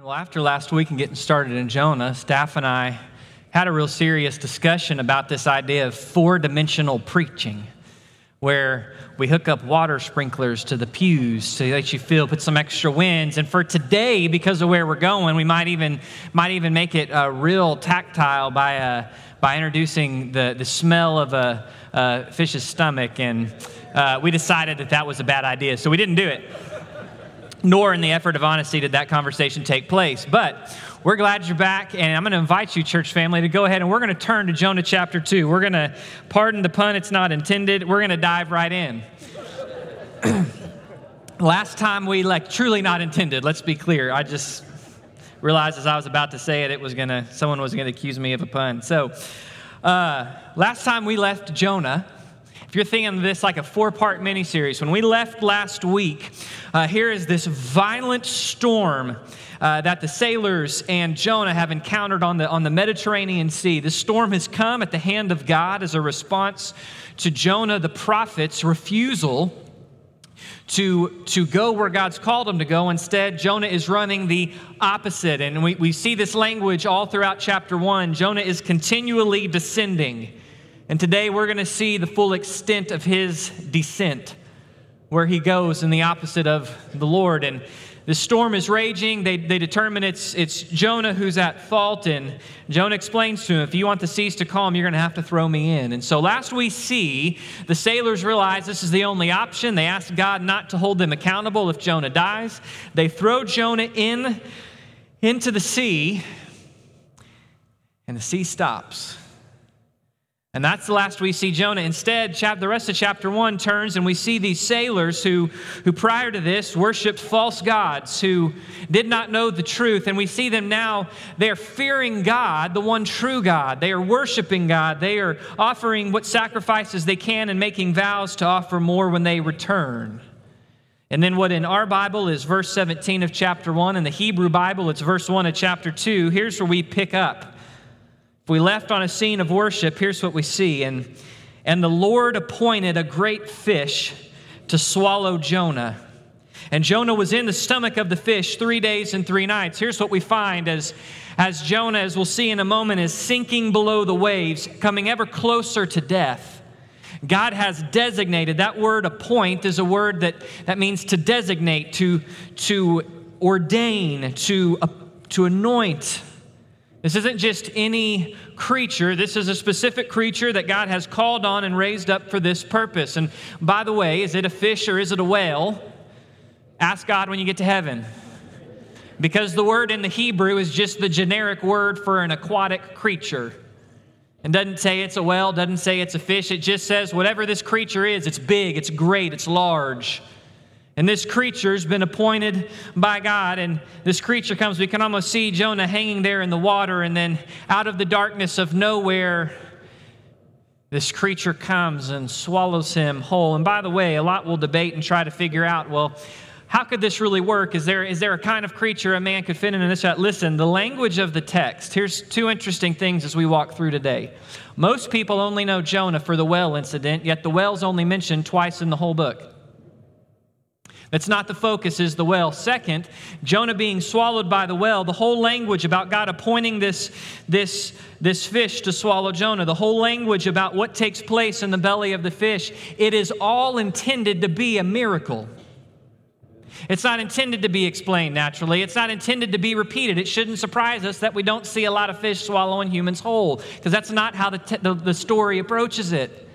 Well, after last week and getting started in Jonah, staff and I had a real serious discussion about this idea of four dimensional preaching, where we hook up water sprinklers to the pews to let you feel, put some extra winds. And for today, because of where we're going, we might even, might even make it uh, real tactile by, uh, by introducing the, the smell of a, a fish's stomach. And uh, we decided that that was a bad idea, so we didn't do it nor in the effort of honesty did that conversation take place. But we're glad you're back, and I'm going to invite you, church family, to go ahead and we're going to turn to Jonah chapter 2. We're going to, pardon the pun, it's not intended, we're going to dive right in. Last time we, like, truly not intended, let's be clear. I just realized as I was about to say it, it was going to, someone was going to accuse me of a pun. So, uh, last time we left Jonah, if you're thinking of this like a four part miniseries, when we left last week, uh, here is this violent storm. Uh, that the sailors and Jonah have encountered on the, on the Mediterranean Sea. The storm has come at the hand of God as a response to Jonah the prophet's refusal to, to go where God's called him to go. Instead, Jonah is running the opposite. And we, we see this language all throughout chapter one. Jonah is continually descending. And today we're going to see the full extent of his descent, where he goes in the opposite of the Lord. And the storm is raging. They, they determine it's, it's Jonah who's at fault. And Jonah explains to him, if you want the seas to calm, you're going to have to throw me in. And so last we see, the sailors realize this is the only option. They ask God not to hold them accountable if Jonah dies. They throw Jonah in into the sea, and the sea stops. And that's the last we see Jonah. Instead, chap- the rest of chapter one turns and we see these sailors who, who prior to this worshiped false gods, who did not know the truth. And we see them now, they're fearing God, the one true God. They are worshiping God. They are offering what sacrifices they can and making vows to offer more when they return. And then, what in our Bible is verse 17 of chapter 1, in the Hebrew Bible, it's verse 1 of chapter 2. Here's where we pick up. We left on a scene of worship, here's what we see. And, and the Lord appointed a great fish to swallow Jonah. And Jonah was in the stomach of the fish three days and three nights. Here's what we find as, as Jonah, as we'll see in a moment, is sinking below the waves, coming ever closer to death. God has designated, that word appoint is a word that, that means to designate, to, to ordain, to, uh, to anoint, this isn't just any creature. This is a specific creature that God has called on and raised up for this purpose. And by the way, is it a fish or is it a whale? Ask God when you get to heaven. Because the word in the Hebrew is just the generic word for an aquatic creature. And doesn't say it's a whale, doesn't say it's a fish. It just says whatever this creature is, it's big, it's great, it's large. And this creature's been appointed by God. And this creature comes, we can almost see Jonah hanging there in the water. And then out of the darkness of nowhere, this creature comes and swallows him whole. And by the way, a lot will debate and try to figure out well, how could this really work? Is there, is there a kind of creature a man could fit in this? Listen, the language of the text. Here's two interesting things as we walk through today. Most people only know Jonah for the well incident, yet the well's only mentioned twice in the whole book. That's not the focus, is the well. Second, Jonah being swallowed by the well, the whole language about God appointing this, this, this fish to swallow Jonah, the whole language about what takes place in the belly of the fish, it is all intended to be a miracle. It's not intended to be explained naturally. It's not intended to be repeated. It shouldn't surprise us that we don't see a lot of fish swallowing humans whole, because that's not how the, the, the story approaches it.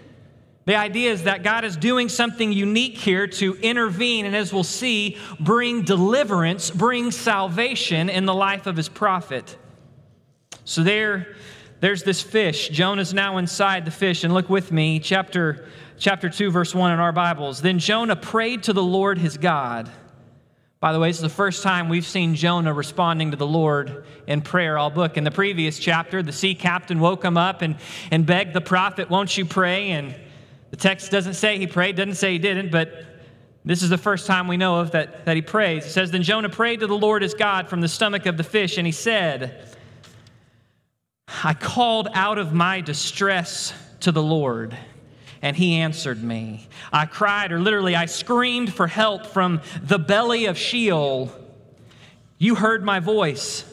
The idea is that God is doing something unique here to intervene and, as we'll see, bring deliverance, bring salvation in the life of his prophet. So there, there's this fish. Jonah's now inside the fish. And look with me, chapter, chapter 2, verse 1 in our Bibles. Then Jonah prayed to the Lord his God. By the way, this is the first time we've seen Jonah responding to the Lord in prayer all book. In the previous chapter, the sea captain woke him up and, and begged the prophet, Won't you pray? And the text doesn't say he prayed, doesn't say he didn't, but this is the first time we know of that, that he prays. It says, Then Jonah prayed to the Lord his God from the stomach of the fish, and he said, I called out of my distress to the Lord, and he answered me. I cried, or literally, I screamed for help from the belly of Sheol. You heard my voice.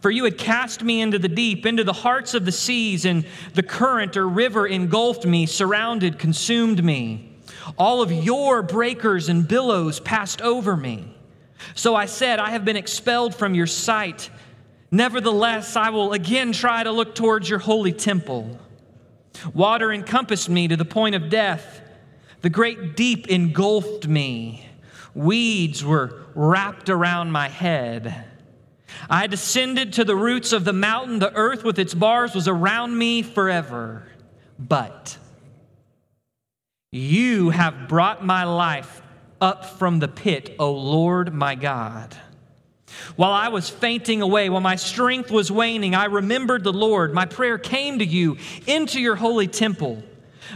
For you had cast me into the deep, into the hearts of the seas, and the current or river engulfed me, surrounded, consumed me. All of your breakers and billows passed over me. So I said, I have been expelled from your sight. Nevertheless, I will again try to look towards your holy temple. Water encompassed me to the point of death. The great deep engulfed me. Weeds were wrapped around my head. I descended to the roots of the mountain. The earth with its bars was around me forever. But you have brought my life up from the pit, O Lord my God. While I was fainting away, while my strength was waning, I remembered the Lord. My prayer came to you into your holy temple.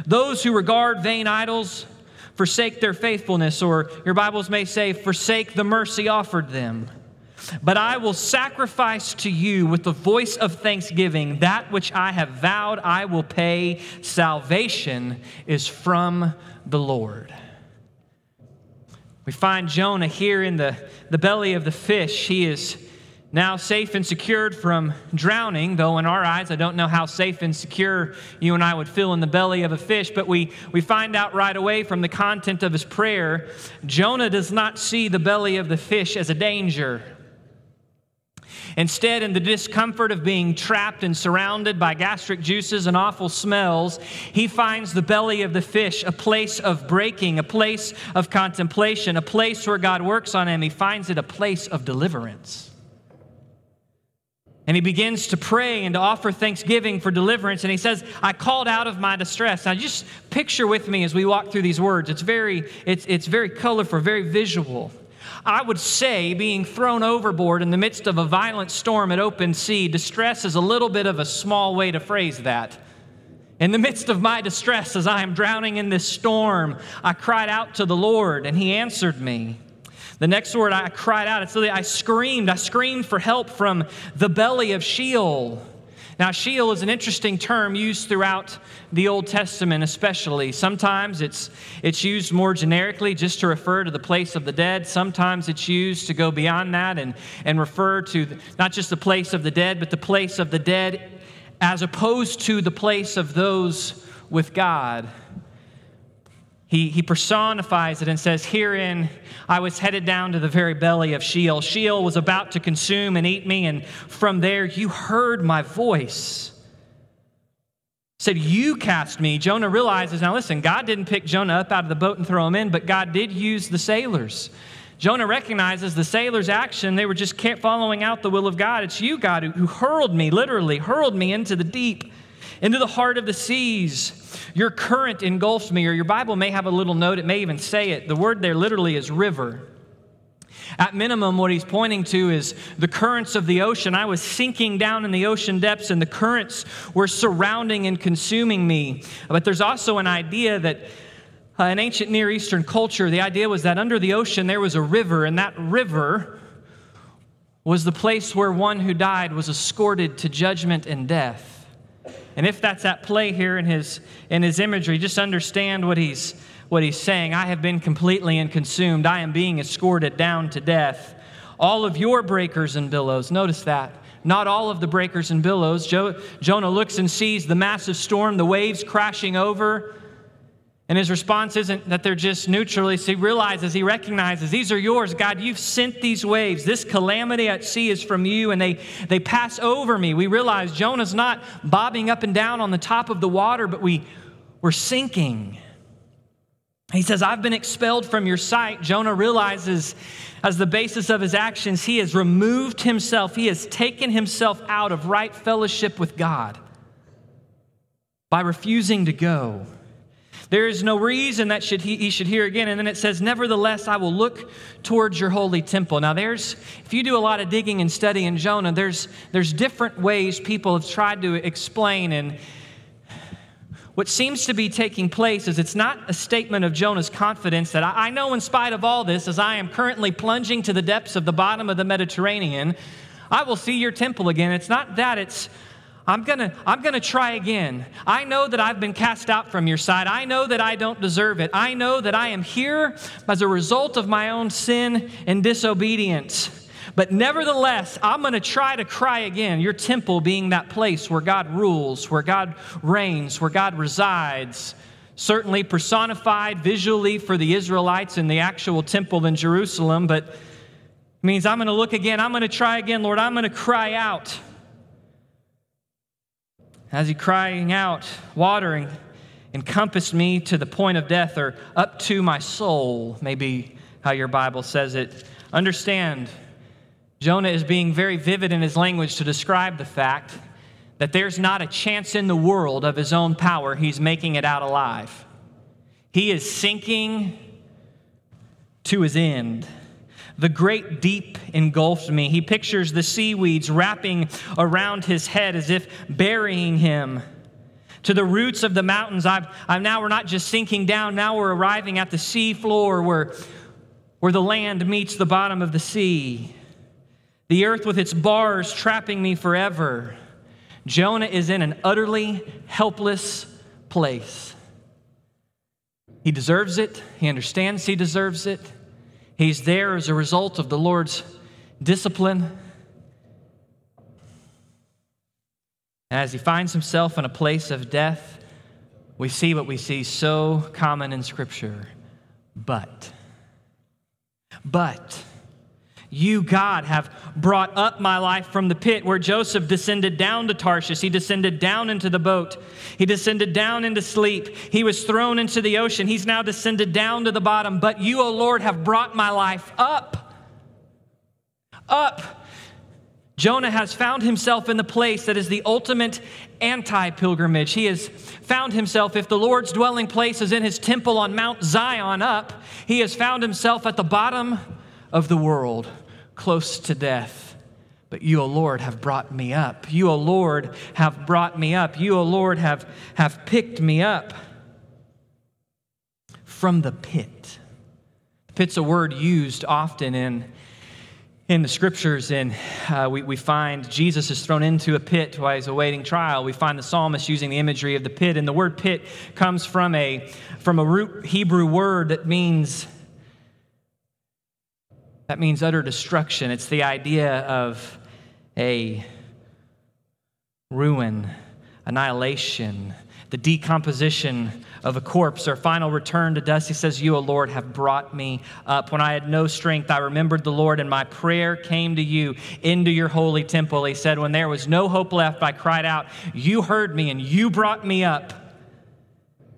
Those who regard vain idols forsake their faithfulness, or your Bibles may say, forsake the mercy offered them. But I will sacrifice to you with the voice of thanksgiving that which I have vowed I will pay. Salvation is from the Lord. We find Jonah here in the, the belly of the fish. He is now safe and secured from drowning, though in our eyes, I don't know how safe and secure you and I would feel in the belly of a fish, but we, we find out right away from the content of his prayer Jonah does not see the belly of the fish as a danger. Instead, in the discomfort of being trapped and surrounded by gastric juices and awful smells, he finds the belly of the fish a place of breaking, a place of contemplation, a place where God works on him. He finds it a place of deliverance. And he begins to pray and to offer thanksgiving for deliverance. And he says, I called out of my distress. Now just picture with me as we walk through these words. It's very, it's, it's very colorful, very visual. I would say being thrown overboard in the midst of a violent storm at open sea, distress is a little bit of a small way to phrase that. In the midst of my distress, as I am drowning in this storm, I cried out to the Lord, and He answered me. The next word I cried out, it's literally, I screamed. I screamed for help from the belly of Sheol. Now, Sheol is an interesting term used throughout the Old Testament, especially. Sometimes it's, it's used more generically just to refer to the place of the dead. Sometimes it's used to go beyond that and, and refer to not just the place of the dead, but the place of the dead as opposed to the place of those with God. He, he personifies it and says, Herein I was headed down to the very belly of Sheol. Sheol was about to consume and eat me, and from there you heard my voice. Said, You cast me. Jonah realizes, now listen, God didn't pick Jonah up out of the boat and throw him in, but God did use the sailors. Jonah recognizes the sailors' action. They were just following out the will of God. It's you, God, who, who hurled me, literally, hurled me into the deep into the heart of the seas. Your current engulfs me, or your Bible may have a little note, it may even say it. The word there literally is river. At minimum, what he's pointing to is the currents of the ocean. I was sinking down in the ocean depths, and the currents were surrounding and consuming me. But there's also an idea that uh, in ancient Near Eastern culture, the idea was that under the ocean there was a river, and that river was the place where one who died was escorted to judgment and death. And if that's at play here in his, in his imagery, just understand what he's, what he's saying. I have been completely and consumed. I am being escorted down to death. All of your breakers and billows, notice that. Not all of the breakers and billows. Jo- Jonah looks and sees the massive storm, the waves crashing over. And his response isn't that they're just neutrally. He realizes, he recognizes, these are yours. God, you've sent these waves. This calamity at sea is from you, and they, they pass over me. We realize Jonah's not bobbing up and down on the top of the water, but we, we're sinking. He says, I've been expelled from your sight. Jonah realizes, as the basis of his actions, he has removed himself, he has taken himself out of right fellowship with God by refusing to go. There is no reason that should he, he should hear again. And then it says, Nevertheless, I will look towards your holy temple. Now, there's, if you do a lot of digging and studying Jonah, there's, there's different ways people have tried to explain. And what seems to be taking place is it's not a statement of Jonah's confidence that I, I know, in spite of all this, as I am currently plunging to the depths of the bottom of the Mediterranean, I will see your temple again. It's not that, it's I'm gonna, I'm gonna try again. I know that I've been cast out from your side. I know that I don't deserve it. I know that I am here as a result of my own sin and disobedience. But nevertheless, I'm going to try to cry again. Your temple being that place where God rules, where God reigns, where God resides. Certainly personified visually for the Israelites in the actual temple in Jerusalem, but means I'm going to look again. I'm going to try again, Lord. I'm going to cry out. As he crying out, watering encompassed me to the point of death, or up to my soul, maybe how your Bible says it. Understand, Jonah is being very vivid in his language to describe the fact that there's not a chance in the world of his own power he's making it out alive. He is sinking to his end. The great deep engulfed me. He pictures the seaweeds wrapping around his head as if burying him. To the roots of the mountains, I've, I'm now we're not just sinking down, now we're arriving at the sea floor where, where the land meets the bottom of the sea. The earth with its bars trapping me forever. Jonah is in an utterly helpless place. He deserves it. He understands he deserves it. He's there as a result of the Lord's discipline. And as he finds himself in a place of death, we see what we see so common in Scripture. But, but, you, God, have brought up my life from the pit where Joseph descended down to Tarshish. He descended down into the boat. He descended down into sleep. He was thrown into the ocean. He's now descended down to the bottom. But you, O Lord, have brought my life up. Up. Jonah has found himself in the place that is the ultimate anti pilgrimage. He has found himself, if the Lord's dwelling place is in his temple on Mount Zion up, he has found himself at the bottom of the world close to death. But you, O Lord, have brought me up. You, O Lord, have brought me up. You, O Lord, have, have picked me up from the pit. Pit's a word used often in, in the scriptures, and uh, we, we find Jesus is thrown into a pit while he's awaiting trial. We find the psalmist using the imagery of the pit, and the word pit comes from a, from a root Hebrew word that means that means utter destruction. It's the idea of a ruin, annihilation, the decomposition of a corpse or final return to dust. He says, You, O Lord, have brought me up. When I had no strength, I remembered the Lord, and my prayer came to you into your holy temple. He said, When there was no hope left, I cried out, You heard me, and you brought me up.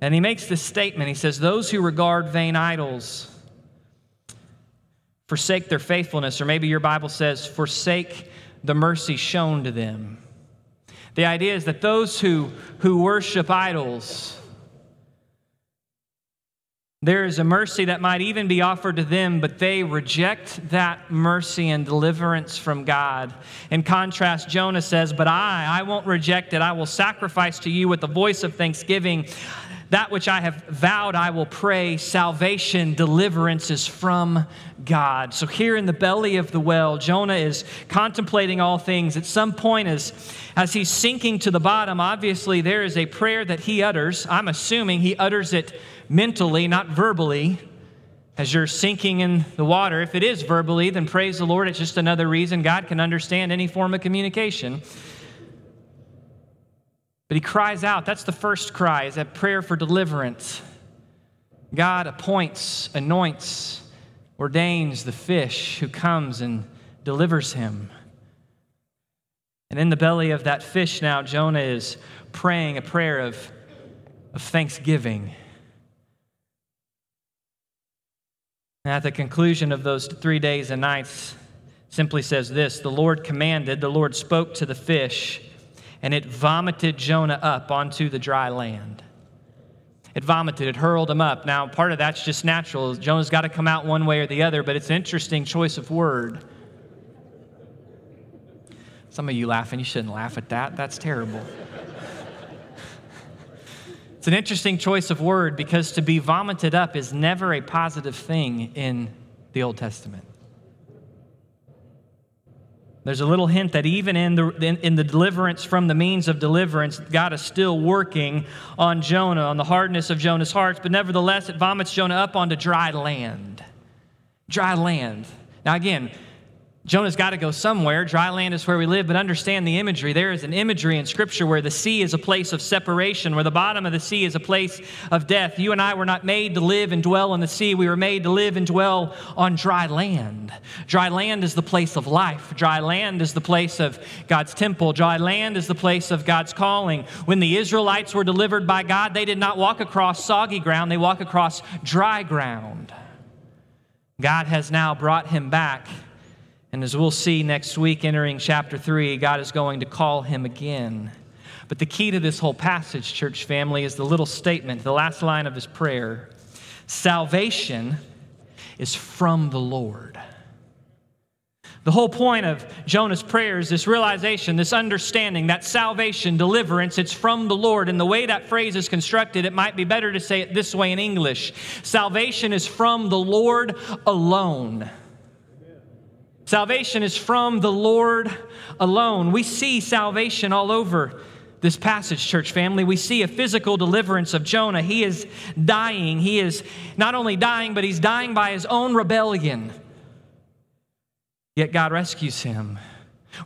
And he makes this statement. He says, Those who regard vain idols, forsake their faithfulness, or maybe your Bible says, forsake the mercy shown to them. The idea is that those who, who worship idols, there is a mercy that might even be offered to them, but they reject that mercy and deliverance from God. In contrast, Jonah says, But I, I won't reject it. I will sacrifice to you with the voice of thanksgiving. That which I have vowed, I will pray. Salvation, deliverance is from God. So, here in the belly of the well, Jonah is contemplating all things. At some point, as, as he's sinking to the bottom, obviously there is a prayer that he utters. I'm assuming he utters it mentally, not verbally. As you're sinking in the water, if it is verbally, then praise the Lord. It's just another reason God can understand any form of communication. But he cries out. That's the first cry, is that prayer for deliverance. God appoints, anoints, ordains the fish who comes and delivers him. And in the belly of that fish now, Jonah is praying a prayer of, of thanksgiving. And at the conclusion of those three days and nights, simply says this The Lord commanded, the Lord spoke to the fish and it vomited Jonah up onto the dry land. It vomited, it hurled him up. Now, part of that's just natural. Jonah's got to come out one way or the other, but it's an interesting choice of word. Some of you laughing, you shouldn't laugh at that. That's terrible. it's an interesting choice of word because to be vomited up is never a positive thing in the Old Testament. There's a little hint that even in the, in, in, the deliverance from the means of deliverance, God is still working on Jonah, on the hardness of Jonah's heart. But nevertheless, it vomits Jonah up onto dry land. Dry land. Now, again, Jonah's got to go somewhere. Dry land is where we live, but understand the imagery. There is an imagery in Scripture where the sea is a place of separation, where the bottom of the sea is a place of death. You and I were not made to live and dwell in the sea. We were made to live and dwell on dry land. Dry land is the place of life. Dry land is the place of God's temple. Dry land is the place of God's calling. When the Israelites were delivered by God, they did not walk across soggy ground, they walk across dry ground. God has now brought him back and as we'll see next week, entering chapter 3, God is going to call him again. But the key to this whole passage, church family, is the little statement, the last line of his prayer Salvation is from the Lord. The whole point of Jonah's prayer is this realization, this understanding that salvation, deliverance, it's from the Lord. And the way that phrase is constructed, it might be better to say it this way in English Salvation is from the Lord alone. Salvation is from the Lord alone. We see salvation all over this passage, church family. We see a physical deliverance of Jonah. He is dying. He is not only dying, but he's dying by his own rebellion. Yet God rescues him.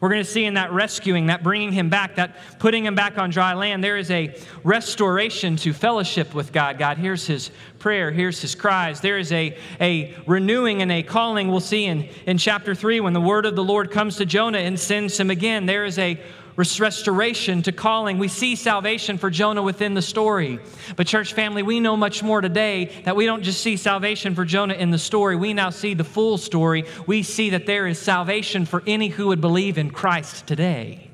We're going to see in that rescuing, that bringing him back, that putting him back on dry land, there is a restoration to fellowship with God. God hears his prayer, hears his cries. There is a, a renewing and a calling we'll see in, in chapter 3 when the word of the Lord comes to Jonah and sends him again. There is a restoration to calling. We see salvation for Jonah within the story. But, church family, we know much more today that we don't just see salvation for Jonah in the story. We now see the full story. We see that there is salvation for any who would believe in Christ today.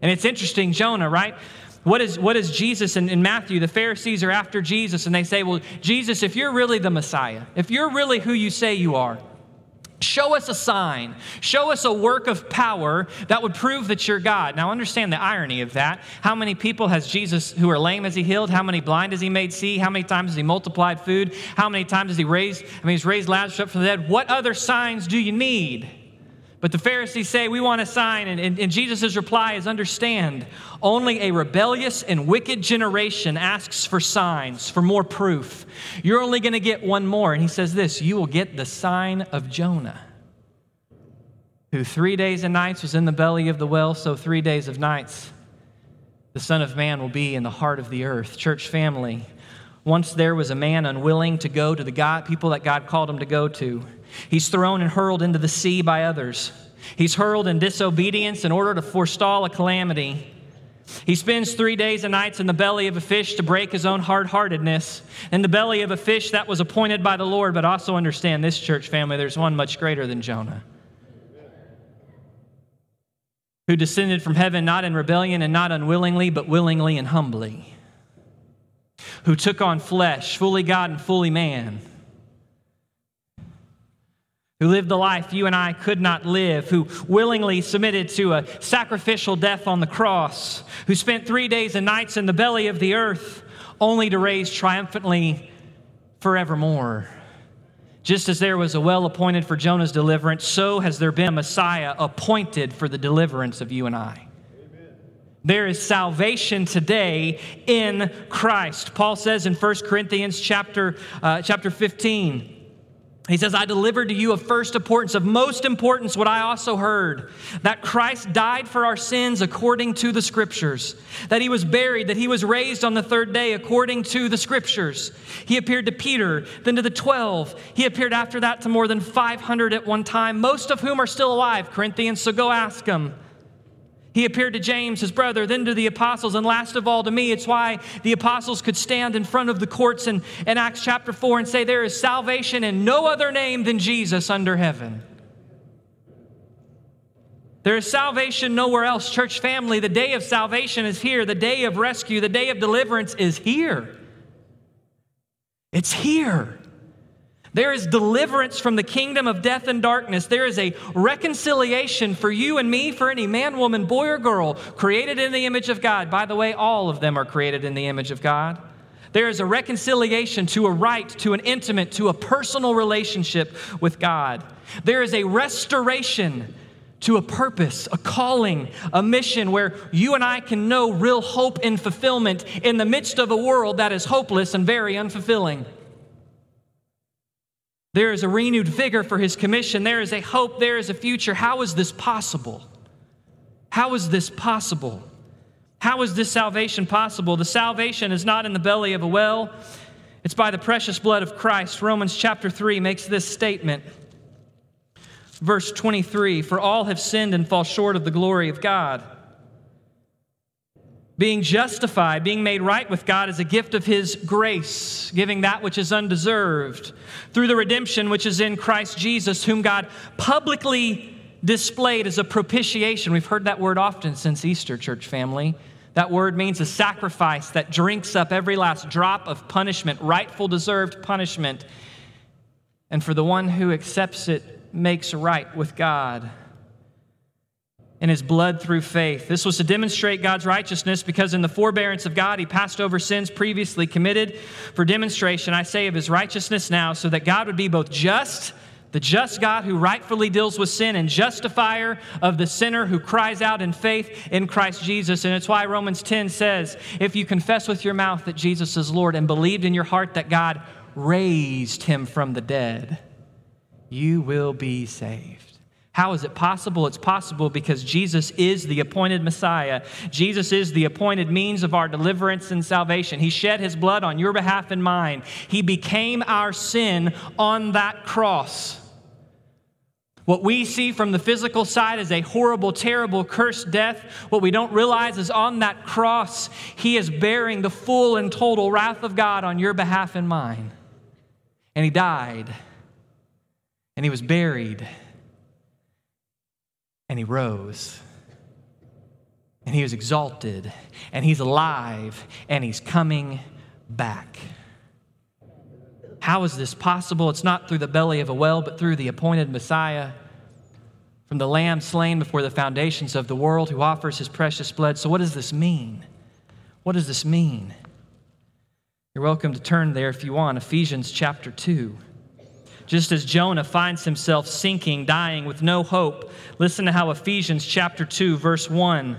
And it's interesting, Jonah, right? What is, what is Jesus in, in Matthew? The Pharisees are after Jesus and they say, Well, Jesus, if you're really the Messiah, if you're really who you say you are, Show us a sign. Show us a work of power that would prove that you're God. Now, understand the irony of that. How many people has Jesus who are lame has he healed? How many blind has he made see? How many times has he multiplied food? How many times has he raised, I mean, he's raised Lazarus up from the dead? What other signs do you need? But the Pharisees say, We want a sign. And, and, and Jesus' reply is understand, only a rebellious and wicked generation asks for signs, for more proof. You're only going to get one more. And he says this You will get the sign of Jonah, who three days and nights was in the belly of the well, so three days of nights the Son of Man will be in the heart of the earth. Church family, once there was a man unwilling to go to the God, people that God called him to go to. He's thrown and hurled into the sea by others. He's hurled in disobedience in order to forestall a calamity. He spends three days and nights in the belly of a fish to break his own hard heartedness, in the belly of a fish that was appointed by the Lord. But also understand this church family, there's one much greater than Jonah, who descended from heaven not in rebellion and not unwillingly, but willingly and humbly, who took on flesh, fully God and fully man who lived the life you and I could not live, who willingly submitted to a sacrificial death on the cross, who spent three days and nights in the belly of the earth only to raise triumphantly forevermore. Just as there was a well appointed for Jonah's deliverance, so has there been a Messiah appointed for the deliverance of you and I. There is salvation today in Christ. Paul says in 1 Corinthians chapter, uh, chapter 15, he says, I delivered to you of first importance, of most importance, what I also heard that Christ died for our sins according to the Scriptures, that he was buried, that he was raised on the third day according to the Scriptures. He appeared to Peter, then to the 12. He appeared after that to more than 500 at one time, most of whom are still alive, Corinthians, so go ask them. He appeared to James, his brother, then to the apostles, and last of all to me. It's why the apostles could stand in front of the courts in, in Acts chapter 4 and say, There is salvation in no other name than Jesus under heaven. There is salvation nowhere else. Church family, the day of salvation is here. The day of rescue, the day of deliverance is here. It's here. There is deliverance from the kingdom of death and darkness. There is a reconciliation for you and me, for any man, woman, boy, or girl created in the image of God. By the way, all of them are created in the image of God. There is a reconciliation to a right, to an intimate, to a personal relationship with God. There is a restoration to a purpose, a calling, a mission where you and I can know real hope and fulfillment in the midst of a world that is hopeless and very unfulfilling. There is a renewed vigor for his commission. There is a hope. There is a future. How is this possible? How is this possible? How is this salvation possible? The salvation is not in the belly of a well, it's by the precious blood of Christ. Romans chapter 3 makes this statement. Verse 23 For all have sinned and fall short of the glory of God. Being justified, being made right with God is a gift of His grace, giving that which is undeserved through the redemption which is in Christ Jesus, whom God publicly displayed as a propitiation. We've heard that word often since Easter, church family. That word means a sacrifice that drinks up every last drop of punishment, rightful, deserved punishment. And for the one who accepts it, makes right with God in his blood through faith. This was to demonstrate God's righteousness because in the forbearance of God, he passed over sins previously committed. For demonstration, I say, of his righteousness now, so that God would be both just the just God who rightfully deals with sin and justifier of the sinner who cries out in faith in Christ Jesus. And it's why Romans 10 says, if you confess with your mouth that Jesus is Lord and believed in your heart that God raised him from the dead, you will be saved. How is it possible? It's possible because Jesus is the appointed Messiah. Jesus is the appointed means of our deliverance and salvation. He shed his blood on your behalf and mine. He became our sin on that cross. What we see from the physical side is a horrible, terrible, cursed death. What we don't realize is on that cross, He is bearing the full and total wrath of God on your behalf and mine. And He died, and He was buried, and He rose, and He was exalted, and He's alive, and He's coming back. How is this possible? It's not through the belly of a well, but through the appointed Messiah, from the Lamb slain before the foundations of the world, who offers his precious blood. So, what does this mean? What does this mean? You're welcome to turn there if you want. Ephesians chapter 2. Just as Jonah finds himself sinking, dying with no hope, listen to how Ephesians chapter 2, verse 1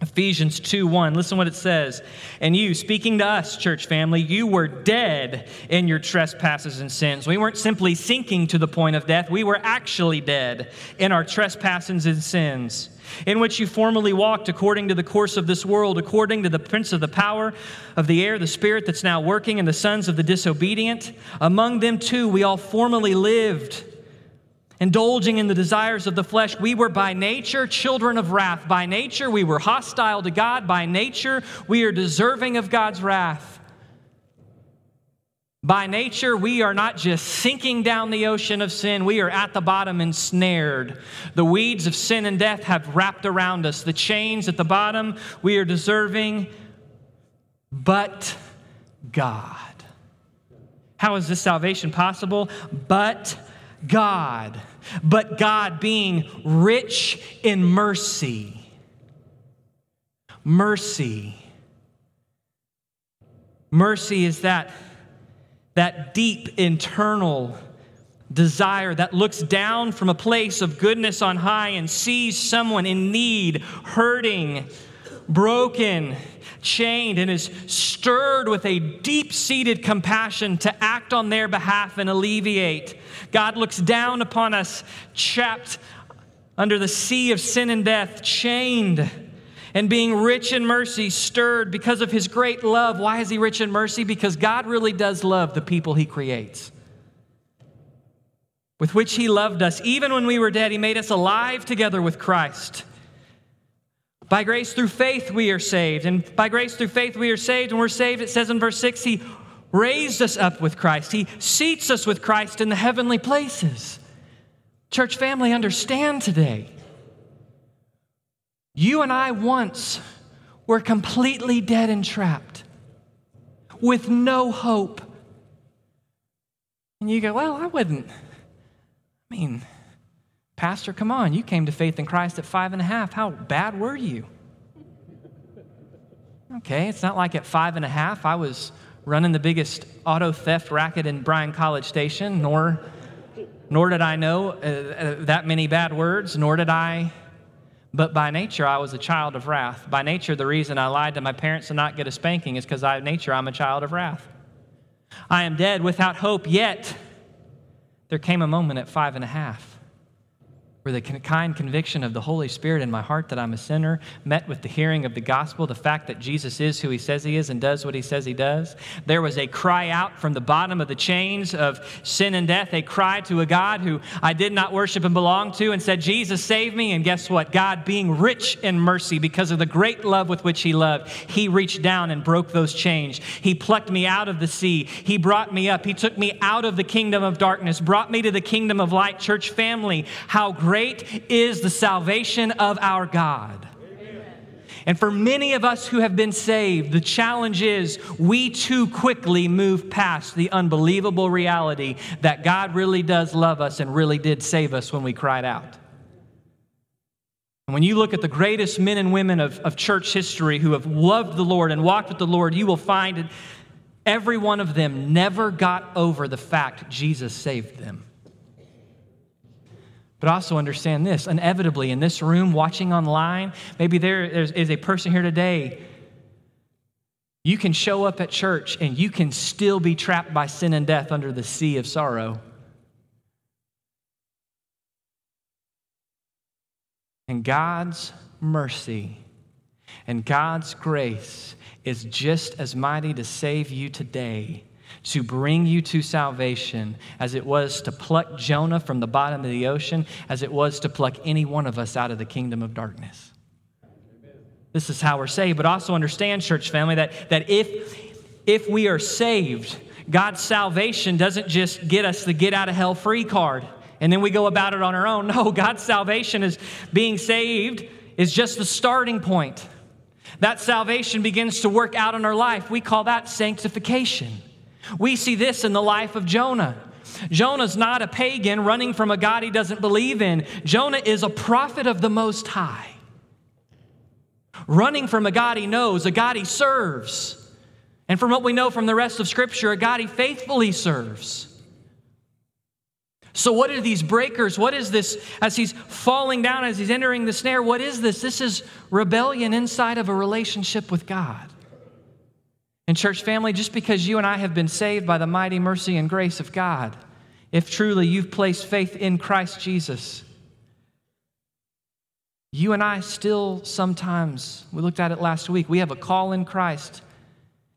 Ephesians 2 1, listen what it says. And you, speaking to us, church family, you were dead in your trespasses and sins. We weren't simply sinking to the point of death, we were actually dead in our trespasses and sins, in which you formerly walked according to the course of this world, according to the prince of the power of the air, the spirit that's now working in the sons of the disobedient. Among them, too, we all formerly lived indulging in the desires of the flesh. We were by nature children of wrath. By nature, we were hostile to God. By nature, we are deserving of God's wrath. By nature, we are not just sinking down the ocean of sin, we are at the bottom ensnared. The weeds of sin and death have wrapped around us. The chains at the bottom, we are deserving, but God. How is this salvation possible? But God but God being rich in mercy. Mercy. Mercy is that, that deep internal desire that looks down from a place of goodness on high and sees someone in need, hurting, broken, chained, and is stirred with a deep seated compassion to act on their behalf and alleviate. God looks down upon us, trapped under the sea of sin and death, chained, and being rich in mercy, stirred because of his great love. Why is he rich in mercy? Because God really does love the people he creates. With which he loved us. Even when we were dead, he made us alive together with Christ. By grace through faith, we are saved. And by grace through faith, we are saved. And we're saved, it says in verse 6, He raised us up with Christ. He seats us with Christ in the heavenly places. Church family, understand today. You and I once were completely dead and trapped with no hope. And you go, Well, I wouldn't. I mean, Pastor, come on, you came to faith in Christ at five and a half. How bad were you? Okay, it's not like at five and a half I was running the biggest auto theft racket in Bryan College Station, nor, nor did I know uh, uh, that many bad words, nor did I. But by nature, I was a child of wrath. By nature, the reason I lied to my parents to not get a spanking is because by nature, I'm a child of wrath. I am dead without hope, yet there came a moment at five and a half where the kind conviction of the Holy Spirit in my heart that I'm a sinner met with the hearing of the gospel, the fact that Jesus is who he says he is and does what he says he does. There was a cry out from the bottom of the chains of sin and death, a cry to a God who I did not worship and belong to, and said, Jesus, save me. And guess what? God, being rich in mercy because of the great love with which he loved, he reached down and broke those chains. He plucked me out of the sea. He brought me up. He took me out of the kingdom of darkness, brought me to the kingdom of light. Church family, how great great is the salvation of our God. And for many of us who have been saved, the challenge is we too quickly move past the unbelievable reality that God really does love us and really did save us when we cried out. And when you look at the greatest men and women of, of church history who have loved the Lord and walked with the Lord, you will find every one of them never got over the fact Jesus saved them. But also understand this inevitably, in this room, watching online, maybe there is a person here today. You can show up at church and you can still be trapped by sin and death under the sea of sorrow. And God's mercy and God's grace is just as mighty to save you today to bring you to salvation as it was to pluck Jonah from the bottom of the ocean, as it was to pluck any one of us out of the kingdom of darkness. This is how we're saved. But also understand, church family, that, that if, if we are saved, God's salvation doesn't just get us the get out of hell free card and then we go about it on our own. No, God's salvation is being saved is just the starting point. That salvation begins to work out in our life. We call that sanctification. We see this in the life of Jonah. Jonah's not a pagan running from a God he doesn't believe in. Jonah is a prophet of the Most High, running from a God he knows, a God he serves. And from what we know from the rest of Scripture, a God he faithfully serves. So, what are these breakers? What is this as he's falling down, as he's entering the snare? What is this? This is rebellion inside of a relationship with God. And, church family, just because you and I have been saved by the mighty mercy and grace of God, if truly you've placed faith in Christ Jesus, you and I still sometimes, we looked at it last week, we have a call in Christ,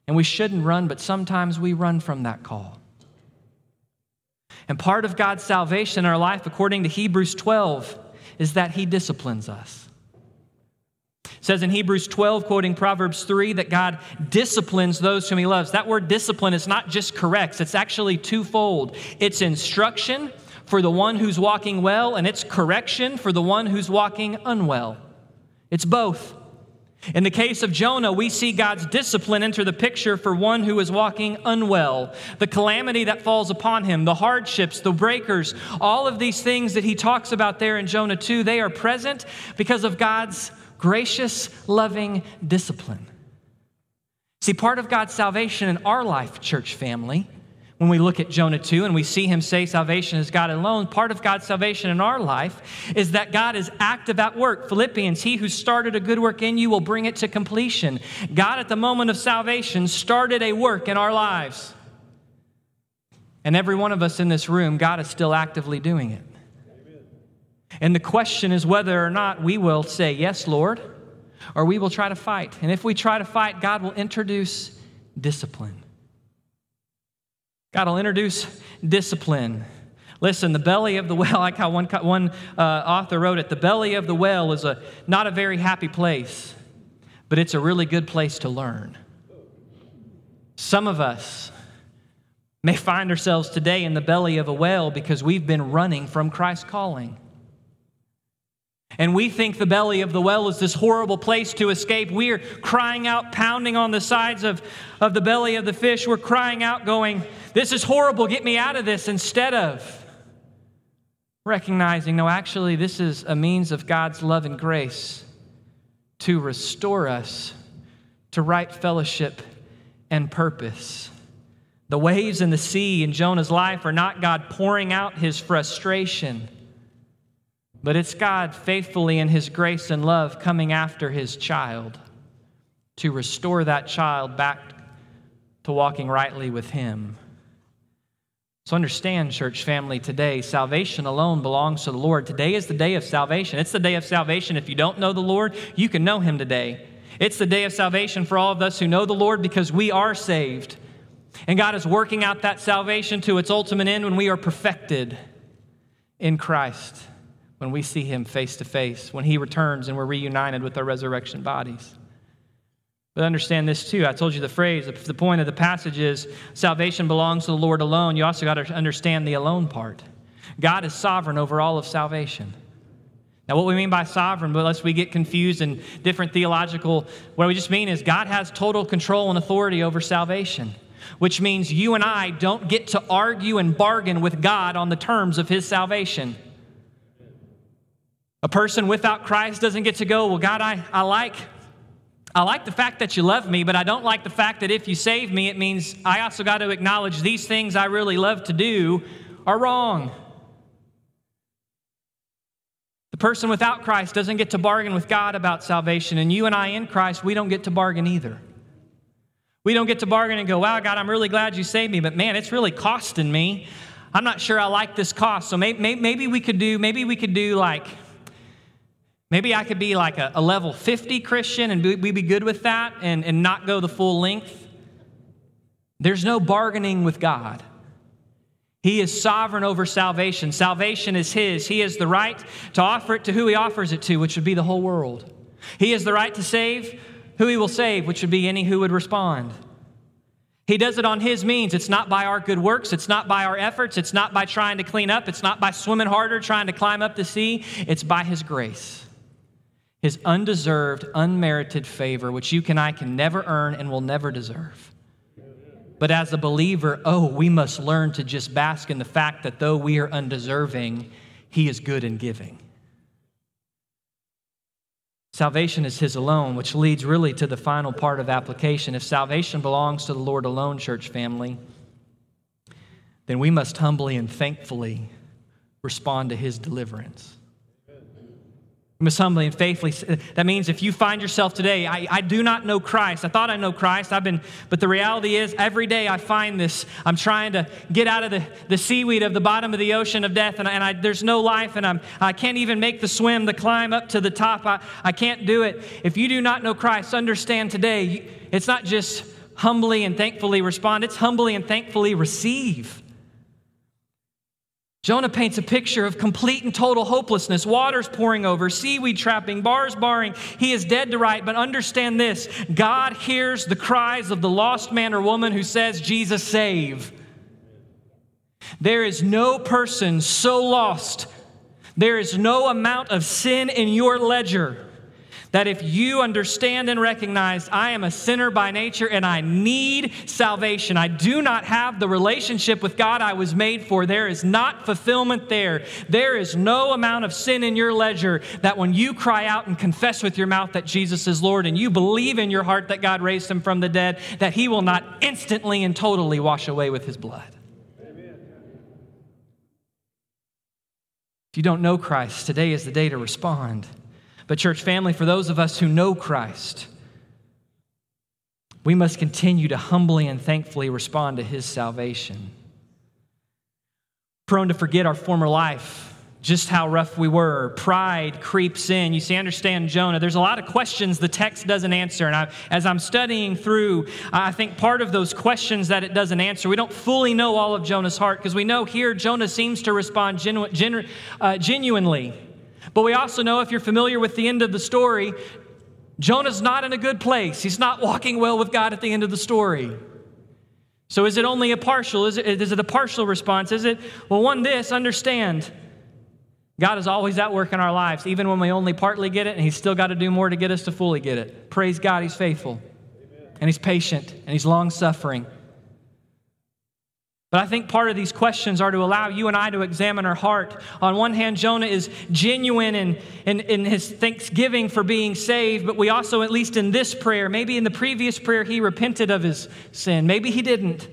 and we shouldn't run, but sometimes we run from that call. And part of God's salvation in our life, according to Hebrews 12, is that He disciplines us says in Hebrews 12, quoting Proverbs 3, that God disciplines those whom he loves. That word discipline is not just corrects, it's actually twofold. It's instruction for the one who's walking well, and it's correction for the one who's walking unwell. It's both. In the case of Jonah, we see God's discipline enter the picture for one who is walking unwell. The calamity that falls upon him, the hardships, the breakers, all of these things that he talks about there in Jonah 2, they are present because of God's gracious, loving discipline. See, part of God's salvation in our life, church family, when we look at Jonah 2 and we see him say salvation is God alone, part of God's salvation in our life is that God is active at work. Philippians, he who started a good work in you will bring it to completion. God, at the moment of salvation, started a work in our lives. And every one of us in this room, God is still actively doing it. And the question is whether or not we will say, Yes, Lord, or we will try to fight. And if we try to fight, God will introduce discipline. God will introduce discipline. Listen, the belly of the well, like how one, one uh, author wrote it, the belly of the well is a, not a very happy place, but it's a really good place to learn. Some of us may find ourselves today in the belly of a well because we've been running from Christ's calling. And we think the belly of the well is this horrible place to escape. We are crying out, pounding on the sides of, of the belly of the fish. We're crying out, going, This is horrible, get me out of this, instead of recognizing, no, actually, this is a means of God's love and grace to restore us to right fellowship and purpose. The waves and the sea in Jonah's life are not God pouring out his frustration but it's God faithfully in His grace and love coming after His child to restore that child back to walking rightly with Him. So understand, church family, today, salvation alone belongs to the Lord. Today is the day of salvation. It's the day of salvation. If you don't know the Lord, you can know him today. It's the day of salvation for all of us who know the Lord because we are saved. And God is working out that salvation to its ultimate end when we are perfected in Christ, when we see him face to face, when he returns and we're reunited with our resurrection bodies. But understand this too. I told you the phrase, the point of the passage is salvation belongs to the Lord alone. You also got to understand the alone part. God is sovereign over all of salvation. Now, what we mean by sovereign, but lest we get confused in different theological, what we just mean is God has total control and authority over salvation, which means you and I don't get to argue and bargain with God on the terms of his salvation. A person without Christ doesn't get to go, well, God, I, I like I like the fact that you love me, but I don't like the fact that if you save me, it means I also got to acknowledge these things I really love to do are wrong. The person without Christ doesn't get to bargain with God about salvation, and you and I in Christ, we don't get to bargain either. We don't get to bargain and go, wow, God, I'm really glad you saved me, but man, it's really costing me. I'm not sure I like this cost. So maybe, maybe we could do, maybe we could do like Maybe I could be like a, a level 50 Christian and we'd be good with that and, and not go the full length. There's no bargaining with God. He is sovereign over salvation. Salvation is His. He has the right to offer it to who He offers it to, which would be the whole world. He has the right to save who He will save, which would be any who would respond. He does it on His means. It's not by our good works. It's not by our efforts. It's not by trying to clean up. It's not by swimming harder, trying to climb up the sea. It's by His grace his undeserved, unmerited favor, which you and I can never earn and will never deserve. But as a believer, oh, we must learn to just bask in the fact that though we are undeserving, he is good in giving. Salvation is His alone, which leads really to the final part of application. If salvation belongs to the Lord alone, church family, then we must humbly and thankfully respond to His deliverance must humbly and faithfully. That means if you find yourself today, I, I do not know Christ. I thought I know Christ. I've been, but the reality is every day I find this. I'm trying to get out of the, the seaweed of the bottom of the ocean of death, and, and I, there's no life, and I'm, I can't even make the swim, the climb up to the top. I, I can't do it. If you do not know Christ, understand today, it's not just humbly and thankfully respond, it's humbly and thankfully receive. Jonah paints a picture of complete and total hopelessness, waters pouring over, seaweed trapping, bars barring. He is dead to right, but understand this God hears the cries of the lost man or woman who says, Jesus, save. There is no person so lost, there is no amount of sin in your ledger that if you understand and recognize I am a sinner by nature and I need salvation, I do not have the relationship with God I was made for, there is not fulfillment there. There is no amount of sin in your ledger that when you cry out and confess with your mouth that Jesus is Lord and you believe in your heart that God raised him from the dead, that he will not instantly and totally wash away with his blood. If you don't know Christ, today is the day to respond. But, church family, for those of us who know Christ, we must continue to humbly and thankfully respond to his salvation. Prone to forget our former life, just how rough we were. Pride creeps in. You see, understand Jonah. There's a lot of questions the text doesn't answer. And I, as I'm studying through, I think part of those questions that it doesn't answer, we don't fully know all of Jonah's heart because we know here Jonah seems to respond genu- genu- uh, genuinely. But we also know, if you're familiar with the end of the story, Jonah's not in a good place. He's not walking well with God at the end of the story. So is it only a partial? Is it, is it a partial response? Is it, well, one, this, understand. God is always at work in our lives, even when we only partly get it, and He's still got to do more to get us to fully get it. Praise God, He's faithful, and He's patient, and He's long suffering. But I think part of these questions are to allow you and I to examine our heart. On one hand, Jonah is genuine in, in, in, his thanksgiving for being saved, but we also, at least in this prayer, maybe in the previous prayer, he repented of his sin. Maybe he didn't.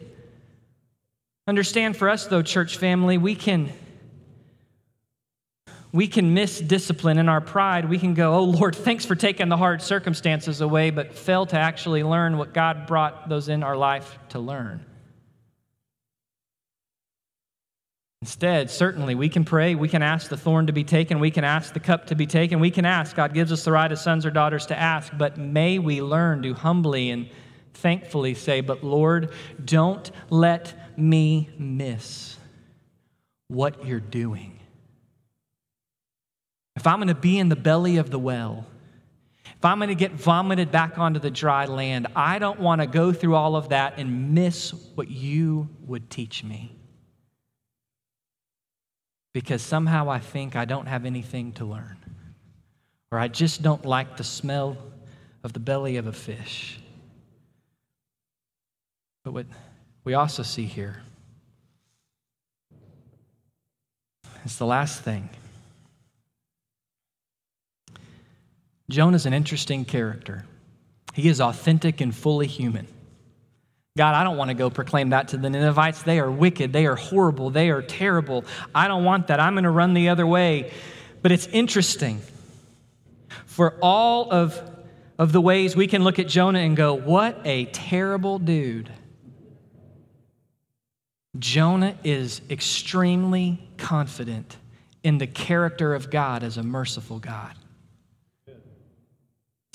Understand for us, though, church family, we can. We can miss discipline in our pride. We can go, Oh Lord, thanks for taking the hard circumstances away, but fail to actually learn what God brought those in our life to learn. Instead, certainly, we can pray, we can ask the thorn to be taken, we can ask the cup to be taken, we can ask. God gives us the right as sons or daughters to ask, but may we learn to humbly and thankfully say, But Lord, don't let me miss what you're doing. If I'm going to be in the belly of the well, if I'm going to get vomited back onto the dry land, I don't want to go through all of that and miss what you would teach me because somehow I think I don't have anything to learn, or I just don't like the smell of the belly of a fish. But what we also see here is the last thing. Jonah's an interesting character. He is authentic and fully human. God, I don't want to go proclaim that to the Ninevites. They are wicked. They are horrible. They are terrible. I don't want that. I'm going to run the other way. But it's interesting. For all of, of the ways we can look at Jonah and go, what a terrible dude. Jonah is extremely confident in the character of God as a merciful God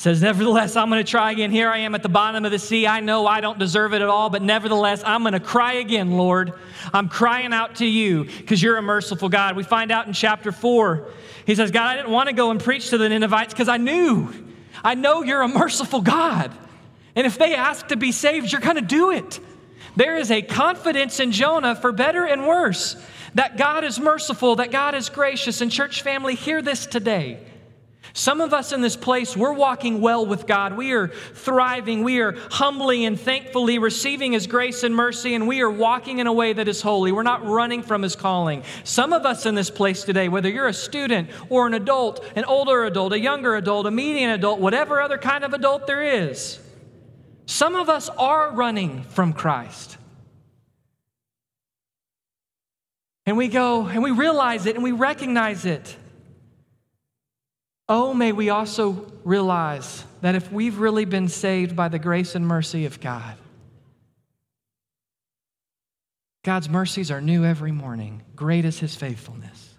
says, Nevertheless, I'm going to try again. Here I am at the bottom of the sea. I know I don't deserve it at all, but nevertheless, I'm going to cry again, Lord. I'm crying out to you because you're a merciful God. We find out in chapter 4, he says, God, I didn't want to go and preach to the Ninevites because I knew, I know you're a merciful God. And if they ask to be saved, you're going to do it. There is a confidence in Jonah, for better and worse, that God is merciful, that God is gracious. And, church family, hear this today. Some of us in this place, we're walking well with God. We are thriving. We are humbly and thankfully receiving His grace and mercy, and we are walking in a way that is holy. We're not running from His calling. Some of us in this place today, whether you're a student or an adult, an older adult, a younger adult, a median adult, whatever other kind of adult there is, some of us are running from Christ. And we go and we realize it and we recognize it. Oh, may we also realize that if we've really been saved by the grace and mercy of God, God's mercies are new every morning. Great is his faithfulness.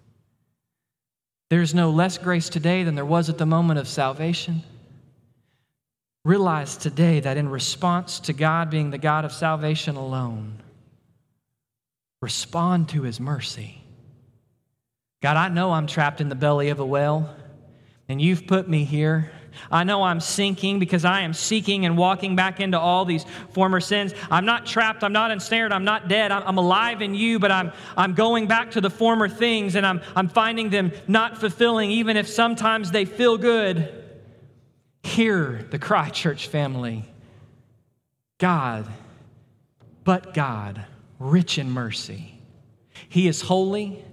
There's no less grace today than there was at the moment of salvation. Realize today that in response to God being the God of salvation alone, respond to his mercy. God, I know I'm trapped in the belly of a whale and you've put me here. I know I'm sinking because I am seeking and walking back into all these former sins. I'm not trapped. I'm not ensnared. I'm not dead. I'm, I'm, alive in you, but I'm, I'm going back to the former things and I'm, I'm finding them not fulfilling, even if sometimes they feel good. Hear the cry, church family. God, but God, rich in mercy. He is holy.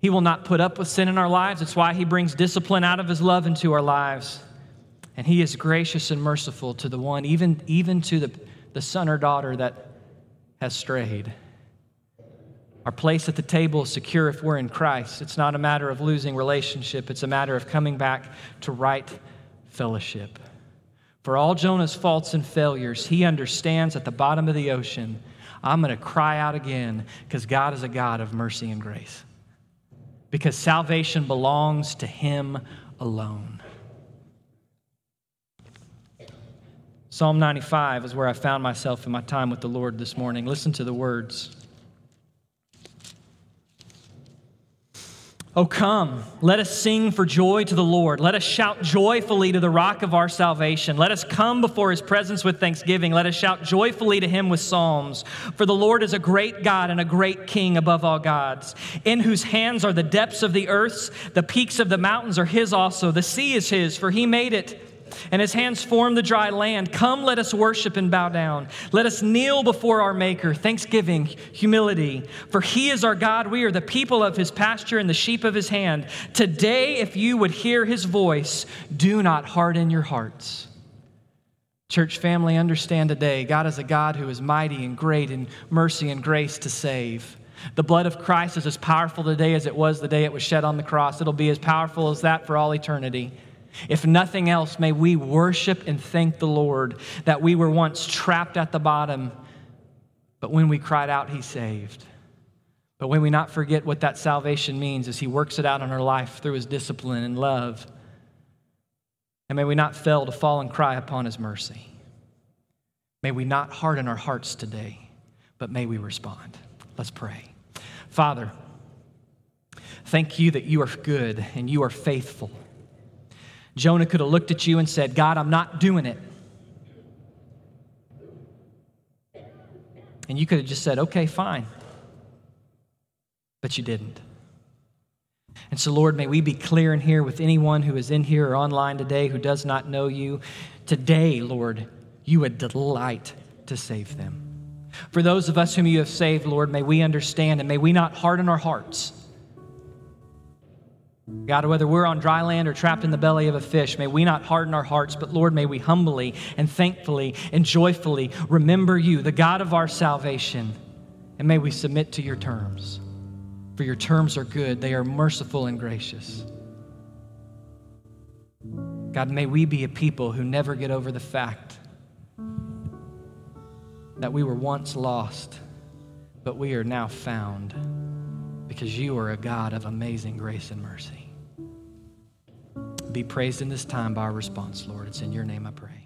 He will not put up with sin in our lives. It's why He brings discipline out of His love into our lives. And He is gracious and merciful to the one, even, even to the, the son or daughter that has strayed. Our place at the table is secure if we're in Christ. It's not a matter of losing relationship, it's a matter of coming back to right fellowship. For all Jonah's faults and failures, he understands at the bottom of the ocean, I'm going to cry out again because God is a God of mercy and grace because salvation belongs to Him alone. Psalm 95 is where I found myself in my time with the Lord this morning. Listen to the words. Oh, come, let us sing for joy to the Lord. Let us shout joyfully to the rock of our salvation. Let us come before his presence with thanksgiving. Let us shout joyfully to him with psalms. For the Lord is a great God and a great King above all gods, in whose hands are the depths of the earths. The peaks of the mountains are his also. The sea is his, for he made it and his hands form the dry land. Come, let us worship and bow down. Let us kneel before our Maker, thanksgiving, humility. For he is our God. We are the people of his pasture and the sheep of his hand. Today, if you would hear his voice, do not harden your hearts. Church family, understand today God is a God who is mighty and great in mercy and grace to save. The blood of Christ is as powerful today as it was the day it was shed on the cross. It'll be as powerful as that for all eternity. If nothing else, may we worship and thank the Lord that we were once trapped at the bottom, but when we cried out, He saved. But may we not forget what that salvation means as He works it out in our life through His discipline and love. And may we not fail to fall and cry upon His mercy. May we not harden our hearts today, but may we respond. Let's pray. Father, thank you that you are good and you are faithful. Jonah could have looked at you and said, God, I'm not doing it. And you could have just said, okay, fine. But you didn't. And so, Lord, may we be clear in here with anyone who is in here or online today who does not know you. Today, Lord, you would delight to save them. For those of us whom you have saved, Lord, may we understand and may we not harden our hearts. God, whether we're on dry land or trapped in the belly of a fish, may we not harden our hearts, but Lord, may we humbly and thankfully and joyfully remember you, the God of our salvation, and may we submit to your terms. For your terms are good, they are merciful and gracious. God, may we be a people who never get over the fact that we were once lost, but we are now found because you are a God of amazing grace and mercy. Be praised in this time by our response, Lord. It's in your name I pray.